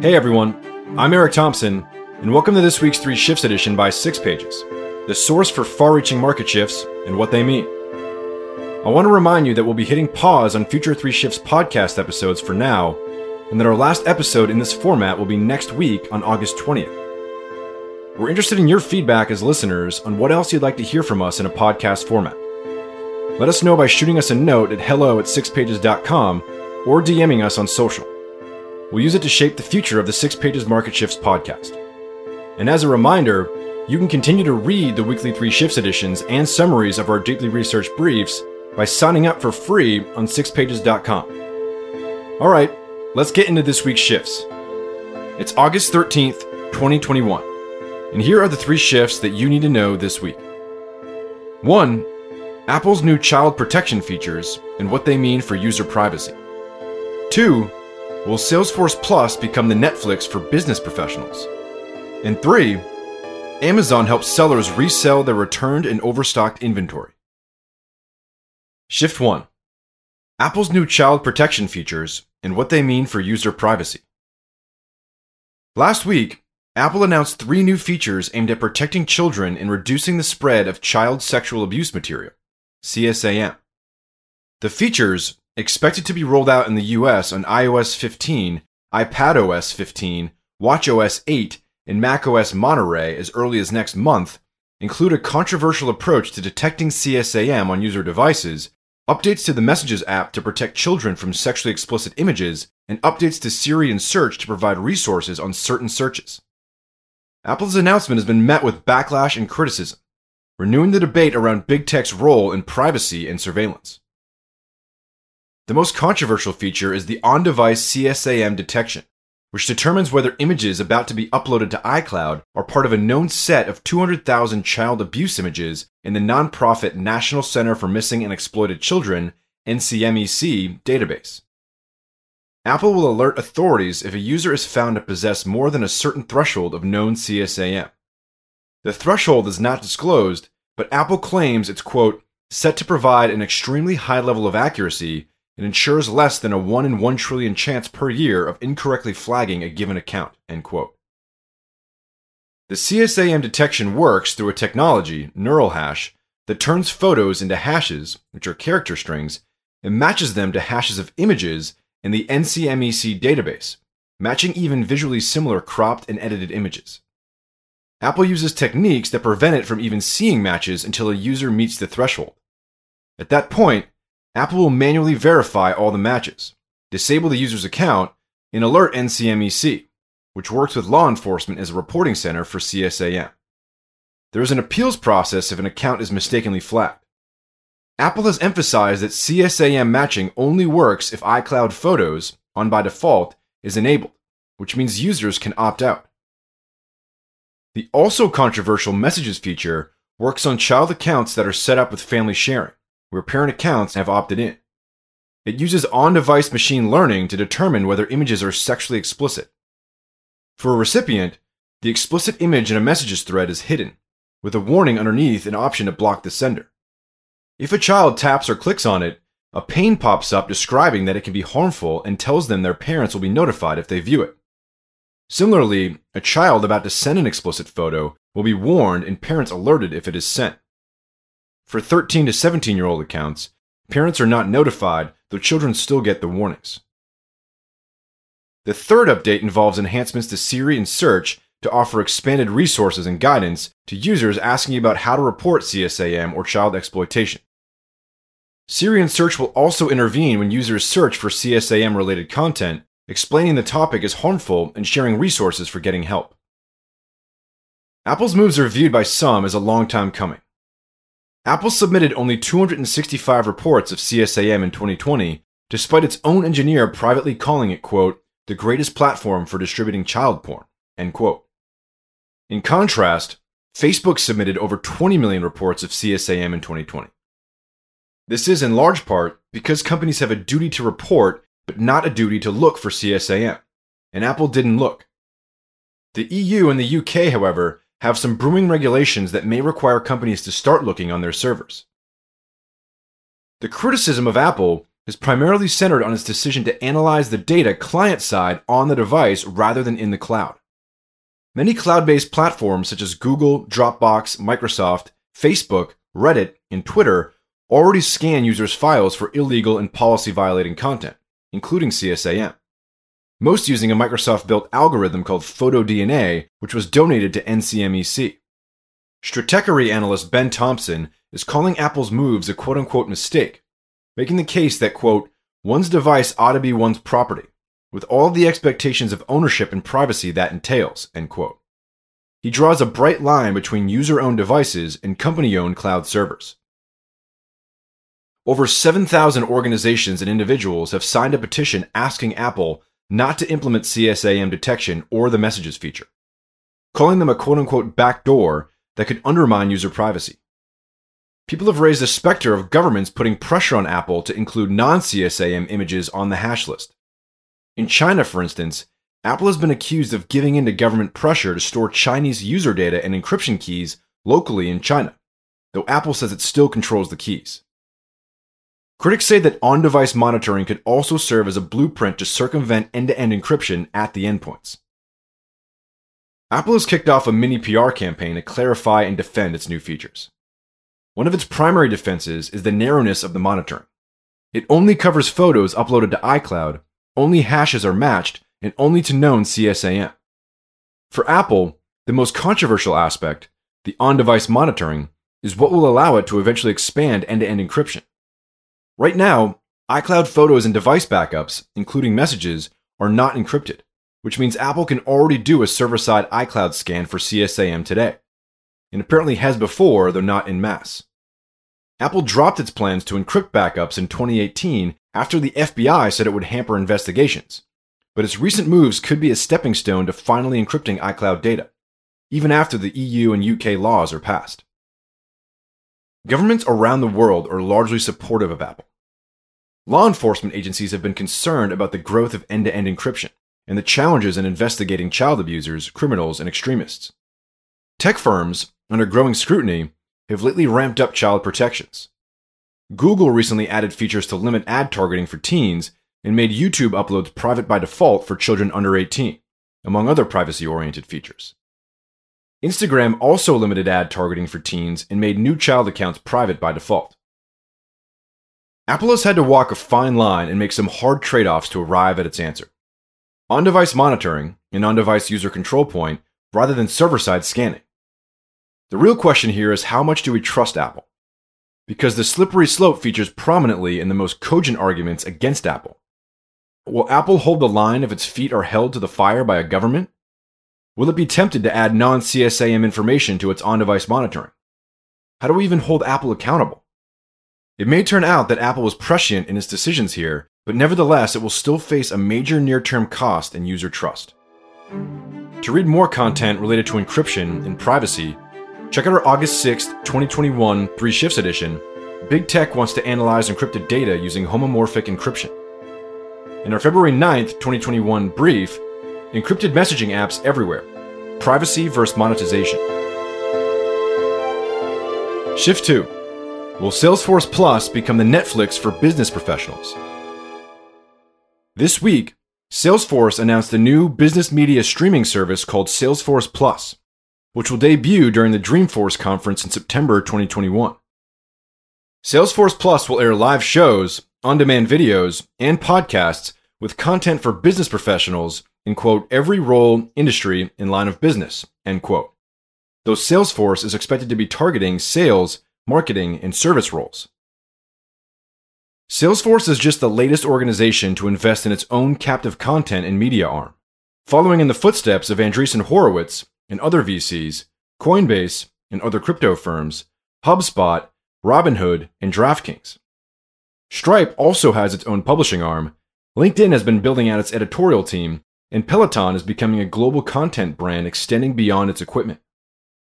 Hey everyone, I'm Eric Thompson, and welcome to this week's Three Shifts edition by Six Pages, the source for far reaching market shifts and what they mean. I want to remind you that we'll be hitting pause on future Three Shifts podcast episodes for now, and that our last episode in this format will be next week on August 20th. We're interested in your feedback as listeners on what else you'd like to hear from us in a podcast format. Let us know by shooting us a note at hello at sixpages.com or DMing us on social. We'll use it to shape the future of the Six Pages Market Shifts podcast. And as a reminder, you can continue to read the weekly Three Shifts editions and summaries of our deeply researched briefs by signing up for free on sixpages.com. All right, let's get into this week's shifts. It's August 13th, 2021, and here are the three shifts that you need to know this week. 1. Apple's new child protection features and what they mean for user privacy. 2 Will Salesforce Plus become the Netflix for business professionals? And three, Amazon helps sellers resell their returned and overstocked inventory. Shift 1 Apple's new child protection features and what they mean for user privacy. Last week, Apple announced three new features aimed at protecting children and reducing the spread of child sexual abuse material, CSAM. The features expected to be rolled out in the US on iOS 15, iPadOS 15, watchOS 8, and macOS Monterey as early as next month, include a controversial approach to detecting CSAM on user devices, updates to the Messages app to protect children from sexually explicit images, and updates to Siri and Search to provide resources on certain searches. Apple's announcement has been met with backlash and criticism, renewing the debate around big tech's role in privacy and surveillance. The most controversial feature is the on device CSAM detection, which determines whether images about to be uploaded to iCloud are part of a known set of 200,000 child abuse images in the nonprofit National Center for Missing and Exploited Children NCMEC database. Apple will alert authorities if a user is found to possess more than a certain threshold of known CSAM. The threshold is not disclosed, but Apple claims it's quote set to provide an extremely high level of accuracy it ensures less than a 1 in 1 trillion chance per year of incorrectly flagging a given account. End quote. The CSAM detection works through a technology, neural hash, that turns photos into hashes, which are character strings, and matches them to hashes of images in the NCMEC database, matching even visually similar cropped and edited images. Apple uses techniques that prevent it from even seeing matches until a user meets the threshold. At that point, Apple will manually verify all the matches, disable the user's account, and alert NCMEC, which works with law enforcement as a reporting center for CSAM. There is an appeals process if an account is mistakenly flagged. Apple has emphasized that CSAM matching only works if iCloud Photos, on by default, is enabled, which means users can opt out. The also controversial Messages feature works on child accounts that are set up with family sharing where parent accounts have opted in. It uses on device machine learning to determine whether images are sexually explicit. For a recipient, the explicit image in a messages thread is hidden, with a warning underneath an option to block the sender. If a child taps or clicks on it, a pane pops up describing that it can be harmful and tells them their parents will be notified if they view it. Similarly, a child about to send an explicit photo will be warned and parents alerted if it is sent. For 13 to 17 year old accounts, parents are not notified, though children still get the warnings. The third update involves enhancements to Siri and Search to offer expanded resources and guidance to users asking about how to report CSAM or child exploitation. Siri and Search will also intervene when users search for CSAM related content, explaining the topic is harmful and sharing resources for getting help. Apple's moves are viewed by some as a long time coming. Apple submitted only 265 reports of CSAM in 2020, despite its own engineer privately calling it, quote, the greatest platform for distributing child porn, end quote. In contrast, Facebook submitted over 20 million reports of CSAM in 2020. This is in large part because companies have a duty to report, but not a duty to look for CSAM, and Apple didn't look. The EU and the UK, however, have some brewing regulations that may require companies to start looking on their servers. The criticism of Apple is primarily centered on its decision to analyze the data client side on the device rather than in the cloud. Many cloud based platforms such as Google, Dropbox, Microsoft, Facebook, Reddit, and Twitter already scan users' files for illegal and policy violating content, including CSAM. Most using a Microsoft built algorithm called PhotoDNA, which was donated to NCMEC. Stratechery analyst Ben Thompson is calling Apple's moves a quote unquote mistake, making the case that, quote, one's device ought to be one's property, with all the expectations of ownership and privacy that entails, end quote. He draws a bright line between user owned devices and company owned cloud servers. Over 7,000 organizations and individuals have signed a petition asking Apple not to implement CSAM detection or the messages feature, calling them a quote unquote backdoor that could undermine user privacy. People have raised the specter of governments putting pressure on Apple to include non CSAM images on the hash list. In China, for instance, Apple has been accused of giving in to government pressure to store Chinese user data and encryption keys locally in China, though Apple says it still controls the keys. Critics say that on device monitoring could also serve as a blueprint to circumvent end to end encryption at the endpoints. Apple has kicked off a mini PR campaign to clarify and defend its new features. One of its primary defenses is the narrowness of the monitoring. It only covers photos uploaded to iCloud, only hashes are matched, and only to known CSAM. For Apple, the most controversial aspect, the on device monitoring, is what will allow it to eventually expand end to end encryption. Right now, iCloud photos and device backups, including messages, are not encrypted, which means Apple can already do a server side iCloud scan for CSAM today, and apparently has before, though not in mass. Apple dropped its plans to encrypt backups in 2018 after the FBI said it would hamper investigations, but its recent moves could be a stepping stone to finally encrypting iCloud data, even after the EU and UK laws are passed. Governments around the world are largely supportive of Apple. Law enforcement agencies have been concerned about the growth of end to end encryption and the challenges in investigating child abusers, criminals, and extremists. Tech firms, under growing scrutiny, have lately ramped up child protections. Google recently added features to limit ad targeting for teens and made YouTube uploads private by default for children under 18, among other privacy oriented features. Instagram also limited ad targeting for teens and made new child accounts private by default. Apple has had to walk a fine line and make some hard trade offs to arrive at its answer. On device monitoring and on device user control point rather than server side scanning. The real question here is how much do we trust Apple? Because the slippery slope features prominently in the most cogent arguments against Apple. Will Apple hold the line if its feet are held to the fire by a government? Will it be tempted to add non CSAM information to its on device monitoring? How do we even hold Apple accountable? It may turn out that Apple was prescient in its decisions here, but nevertheless, it will still face a major near term cost in user trust. To read more content related to encryption and privacy, check out our August 6, 2021 Three Shifts edition. Big Tech wants to analyze encrypted data using homomorphic encryption. In our February 9th, 2021 brief, encrypted messaging apps everywhere privacy versus monetization. Shift 2 Will Salesforce Plus become the Netflix for business professionals? This week, Salesforce announced a new business media streaming service called Salesforce Plus, which will debut during the Dreamforce conference in September 2021. Salesforce Plus will air live shows, on demand videos, and podcasts with content for business professionals in quote every role, industry, and line of business, end quote. Though Salesforce is expected to be targeting sales marketing, and service roles. Salesforce is just the latest organization to invest in its own captive content and media arm, following in the footsteps of Andreessen Horowitz and other VCs, Coinbase and other crypto firms, HubSpot, Robinhood, and DraftKings. Stripe also has its own publishing arm, LinkedIn has been building out its editorial team, and Peloton is becoming a global content brand extending beyond its equipment.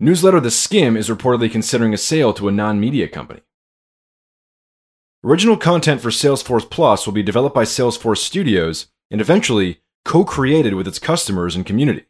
Newsletter The Skim is reportedly considering a sale to a non media company. Original content for Salesforce Plus will be developed by Salesforce Studios and eventually co created with its customers and community.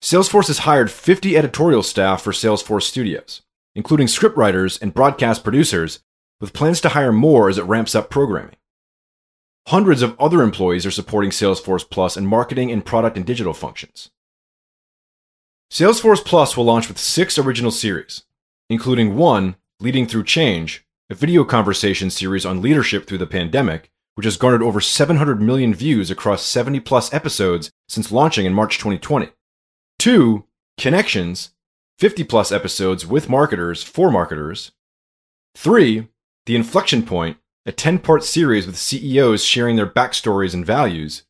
Salesforce has hired 50 editorial staff for Salesforce Studios, including scriptwriters and broadcast producers, with plans to hire more as it ramps up programming. hundreds of other employees are supporting Salesforce Plus in marketing and product and digital functions. Salesforce Plus will launch with six original series, including one, Leading Through Change, a video conversation series on leadership through the pandemic, which has garnered over 700 million views across 70 plus episodes since launching in March 2020. Two, Connections, 50 plus episodes with marketers for marketers. Three, The Inflection Point, a 10 part series with CEOs sharing their backstories and values.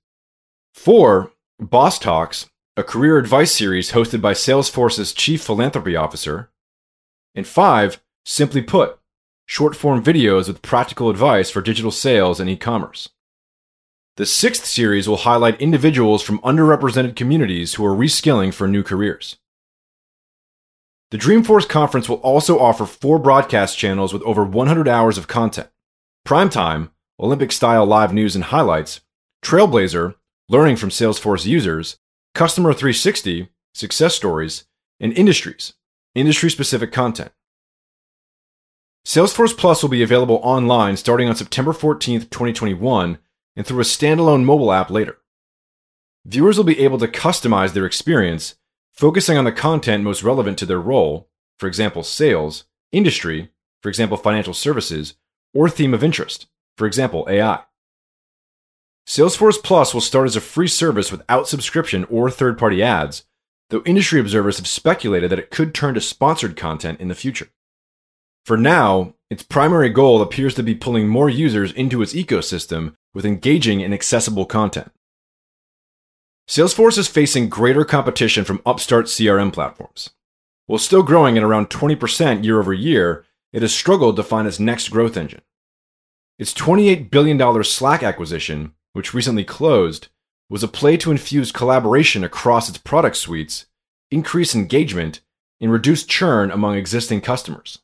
Four, Boss Talks, a career advice series hosted by Salesforce's Chief Philanthropy Officer. And five, Simply Put, short form videos with practical advice for digital sales and e commerce. The sixth series will highlight individuals from underrepresented communities who are reskilling for new careers. The Dreamforce conference will also offer four broadcast channels with over 100 hours of content Primetime, Olympic style live news and highlights, Trailblazer, learning from Salesforce users, Customer 360, success stories, and Industries, industry specific content. Salesforce Plus will be available online starting on September 14th, 2021, and through a standalone mobile app later. Viewers will be able to customize their experience, focusing on the content most relevant to their role, for example, sales, industry, for example, financial services, or theme of interest, for example, AI. Salesforce Plus will start as a free service without subscription or third party ads, though industry observers have speculated that it could turn to sponsored content in the future. For now, its primary goal appears to be pulling more users into its ecosystem with engaging and accessible content. Salesforce is facing greater competition from upstart CRM platforms. While still growing at around 20% year over year, it has struggled to find its next growth engine. Its $28 billion Slack acquisition, which recently closed, was a play to infuse collaboration across its product suites, increase engagement, and reduce churn among existing customers.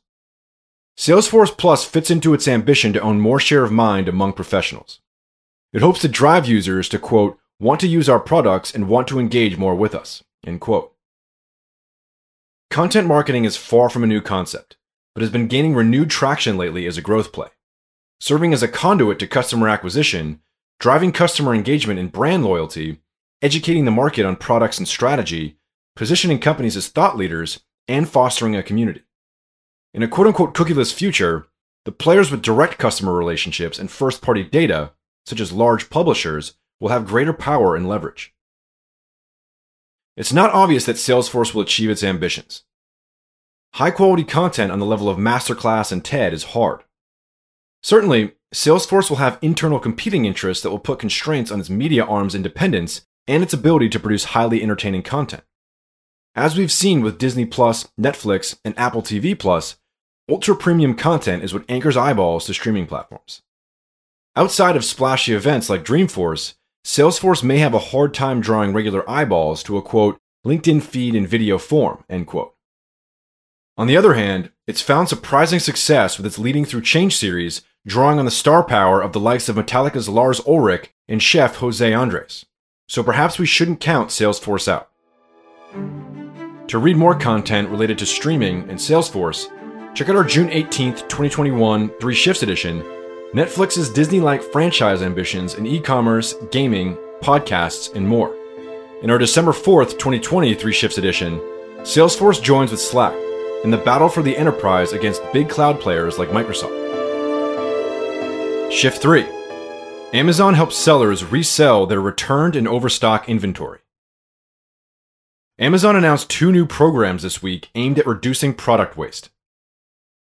Salesforce Plus fits into its ambition to own more share of mind among professionals. It hopes to drive users to, quote, want to use our products and want to engage more with us, end quote. Content marketing is far from a new concept, but has been gaining renewed traction lately as a growth play. Serving as a conduit to customer acquisition, driving customer engagement and brand loyalty, educating the market on products and strategy, positioning companies as thought leaders, and fostering a community. In a quote unquote cookieless future, the players with direct customer relationships and first party data, such as large publishers, will have greater power and leverage. It's not obvious that Salesforce will achieve its ambitions. High quality content on the level of Masterclass and TED is hard. Certainly, Salesforce will have internal competing interests that will put constraints on its media arm's independence and its ability to produce highly entertaining content. As we've seen with Disney Plus, Netflix, and Apple TV Plus, ultra premium content is what anchors eyeballs to streaming platforms. Outside of splashy events like Dreamforce, Salesforce may have a hard time drawing regular eyeballs to a quote, LinkedIn feed in video form, end quote. On the other hand, it's found surprising success with its Leading Through Change series, drawing on the star power of the likes of Metallica's Lars Ulrich and chef Jose Andres. So perhaps we shouldn't count Salesforce out. To read more content related to streaming and Salesforce, check out our June 18th, 2021 Three Shifts edition Netflix's Disney like franchise ambitions in e commerce, gaming, podcasts, and more. In our December 4th, 2020 Three Shifts edition, Salesforce joins with Slack in the battle for the enterprise against big cloud players like Microsoft. Shift 3 Amazon helps sellers resell their returned and overstock inventory. Amazon announced two new programs this week aimed at reducing product waste.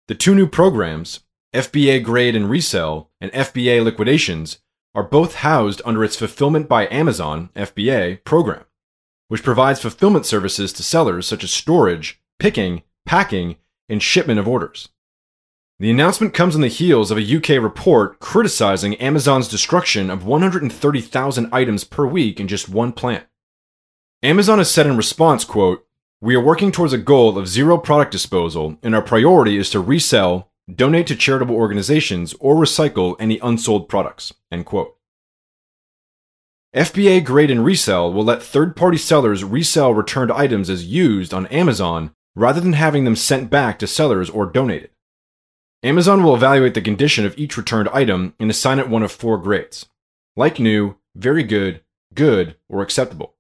The two new programs, FBA Grade and Resell and FBA Liquidations, are both housed under its Fulfillment by Amazon FBA program, which provides fulfillment services to sellers such as storage, picking, packing, and shipment of orders. The announcement comes on the heels of a UK report criticizing Amazon's destruction of 130,000 items per week in just one plant. Amazon has said in response, quote, we are working towards a goal of zero product disposal, and our priority is to resell, donate to charitable organizations, or recycle any unsold products. End quote. FBA Grade and Resell will let third party sellers resell returned items as used on Amazon rather than having them sent back to sellers or donated. Amazon will evaluate the condition of each returned item and assign it one of four grades like new, very good, good, or acceptable.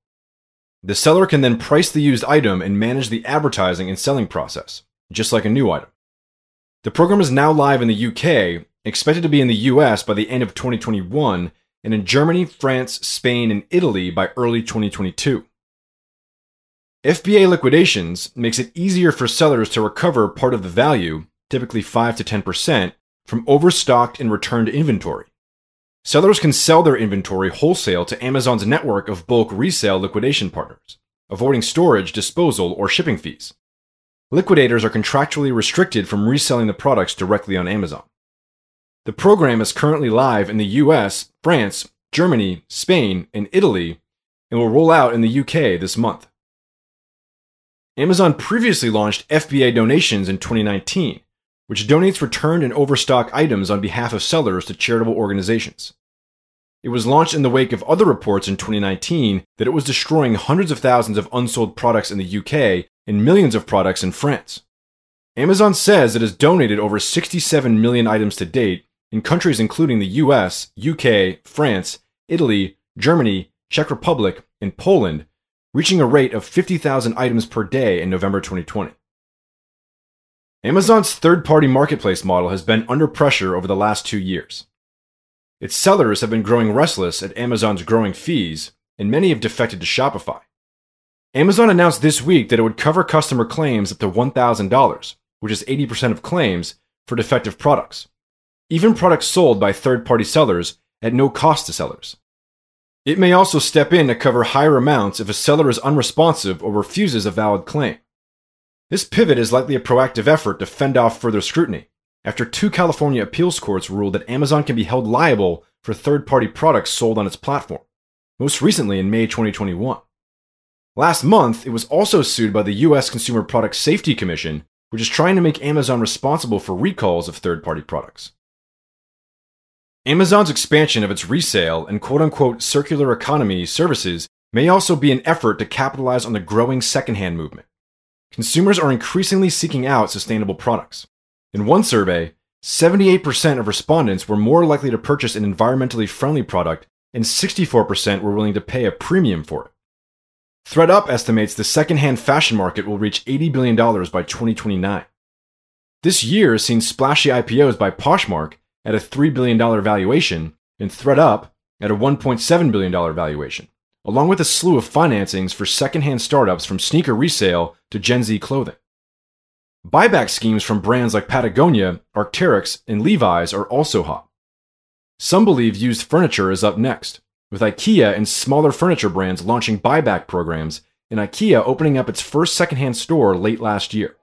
The seller can then price the used item and manage the advertising and selling process, just like a new item. The program is now live in the UK, expected to be in the US by the end of 2021, and in Germany, France, Spain, and Italy by early 2022. FBA liquidations makes it easier for sellers to recover part of the value, typically 5 to 10%, from overstocked and returned inventory. Sellers can sell their inventory wholesale to Amazon's network of bulk resale liquidation partners, avoiding storage, disposal, or shipping fees. Liquidators are contractually restricted from reselling the products directly on Amazon. The program is currently live in the US, France, Germany, Spain, and Italy, and will roll out in the UK this month. Amazon previously launched FBA donations in 2019, which donates returned and overstock items on behalf of sellers to charitable organizations. It was launched in the wake of other reports in 2019 that it was destroying hundreds of thousands of unsold products in the UK and millions of products in France. Amazon says it has donated over 67 million items to date in countries including the US, UK, France, Italy, Germany, Czech Republic, and Poland, reaching a rate of 50,000 items per day in November 2020. Amazon's third party marketplace model has been under pressure over the last two years. Its sellers have been growing restless at Amazon's growing fees, and many have defected to Shopify. Amazon announced this week that it would cover customer claims up to $1,000, which is 80% of claims, for defective products, even products sold by third party sellers at no cost to sellers. It may also step in to cover higher amounts if a seller is unresponsive or refuses a valid claim. This pivot is likely a proactive effort to fend off further scrutiny, after two California appeals courts ruled that Amazon can be held liable for third party products sold on its platform, most recently in May 2021. Last month, it was also sued by the US Consumer Product Safety Commission, which is trying to make Amazon responsible for recalls of third party products. Amazon's expansion of its resale and quote unquote circular economy services may also be an effort to capitalize on the growing secondhand movement. Consumers are increasingly seeking out sustainable products. In one survey, 78% of respondents were more likely to purchase an environmentally friendly product, and 64% were willing to pay a premium for it. ThredUp estimates the secondhand fashion market will reach $80 billion by 2029. This year has seen splashy IPOs by Poshmark at a $3 billion valuation and ThredUp at a $1.7 billion valuation, along with a slew of financings for secondhand startups from sneaker resale to Gen Z clothing. Buyback schemes from brands like Patagonia, Arc'teryx, and Levi's are also hot. Some believe used furniture is up next, with IKEA and smaller furniture brands launching buyback programs and IKEA opening up its first secondhand store late last year.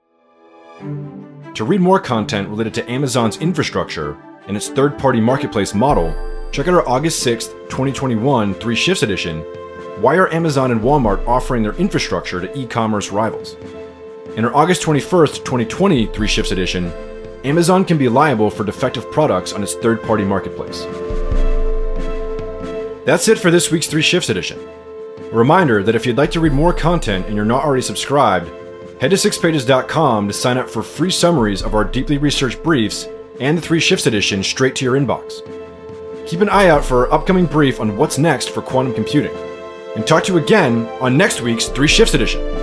To read more content related to Amazon's infrastructure and its third party marketplace model, check out our August 6th, 2021 Three Shifts edition Why are Amazon and Walmart offering their infrastructure to e commerce rivals? In our August 21st, 2020 Three Shifts edition, Amazon can be liable for defective products on its third party marketplace. That's it for this week's Three Shifts edition. A reminder that if you'd like to read more content and you're not already subscribed, head to sixpages.com to sign up for free summaries of our deeply researched briefs and the Three Shifts edition straight to your inbox. Keep an eye out for our upcoming brief on what's next for quantum computing. And talk to you again on next week's Three Shifts edition.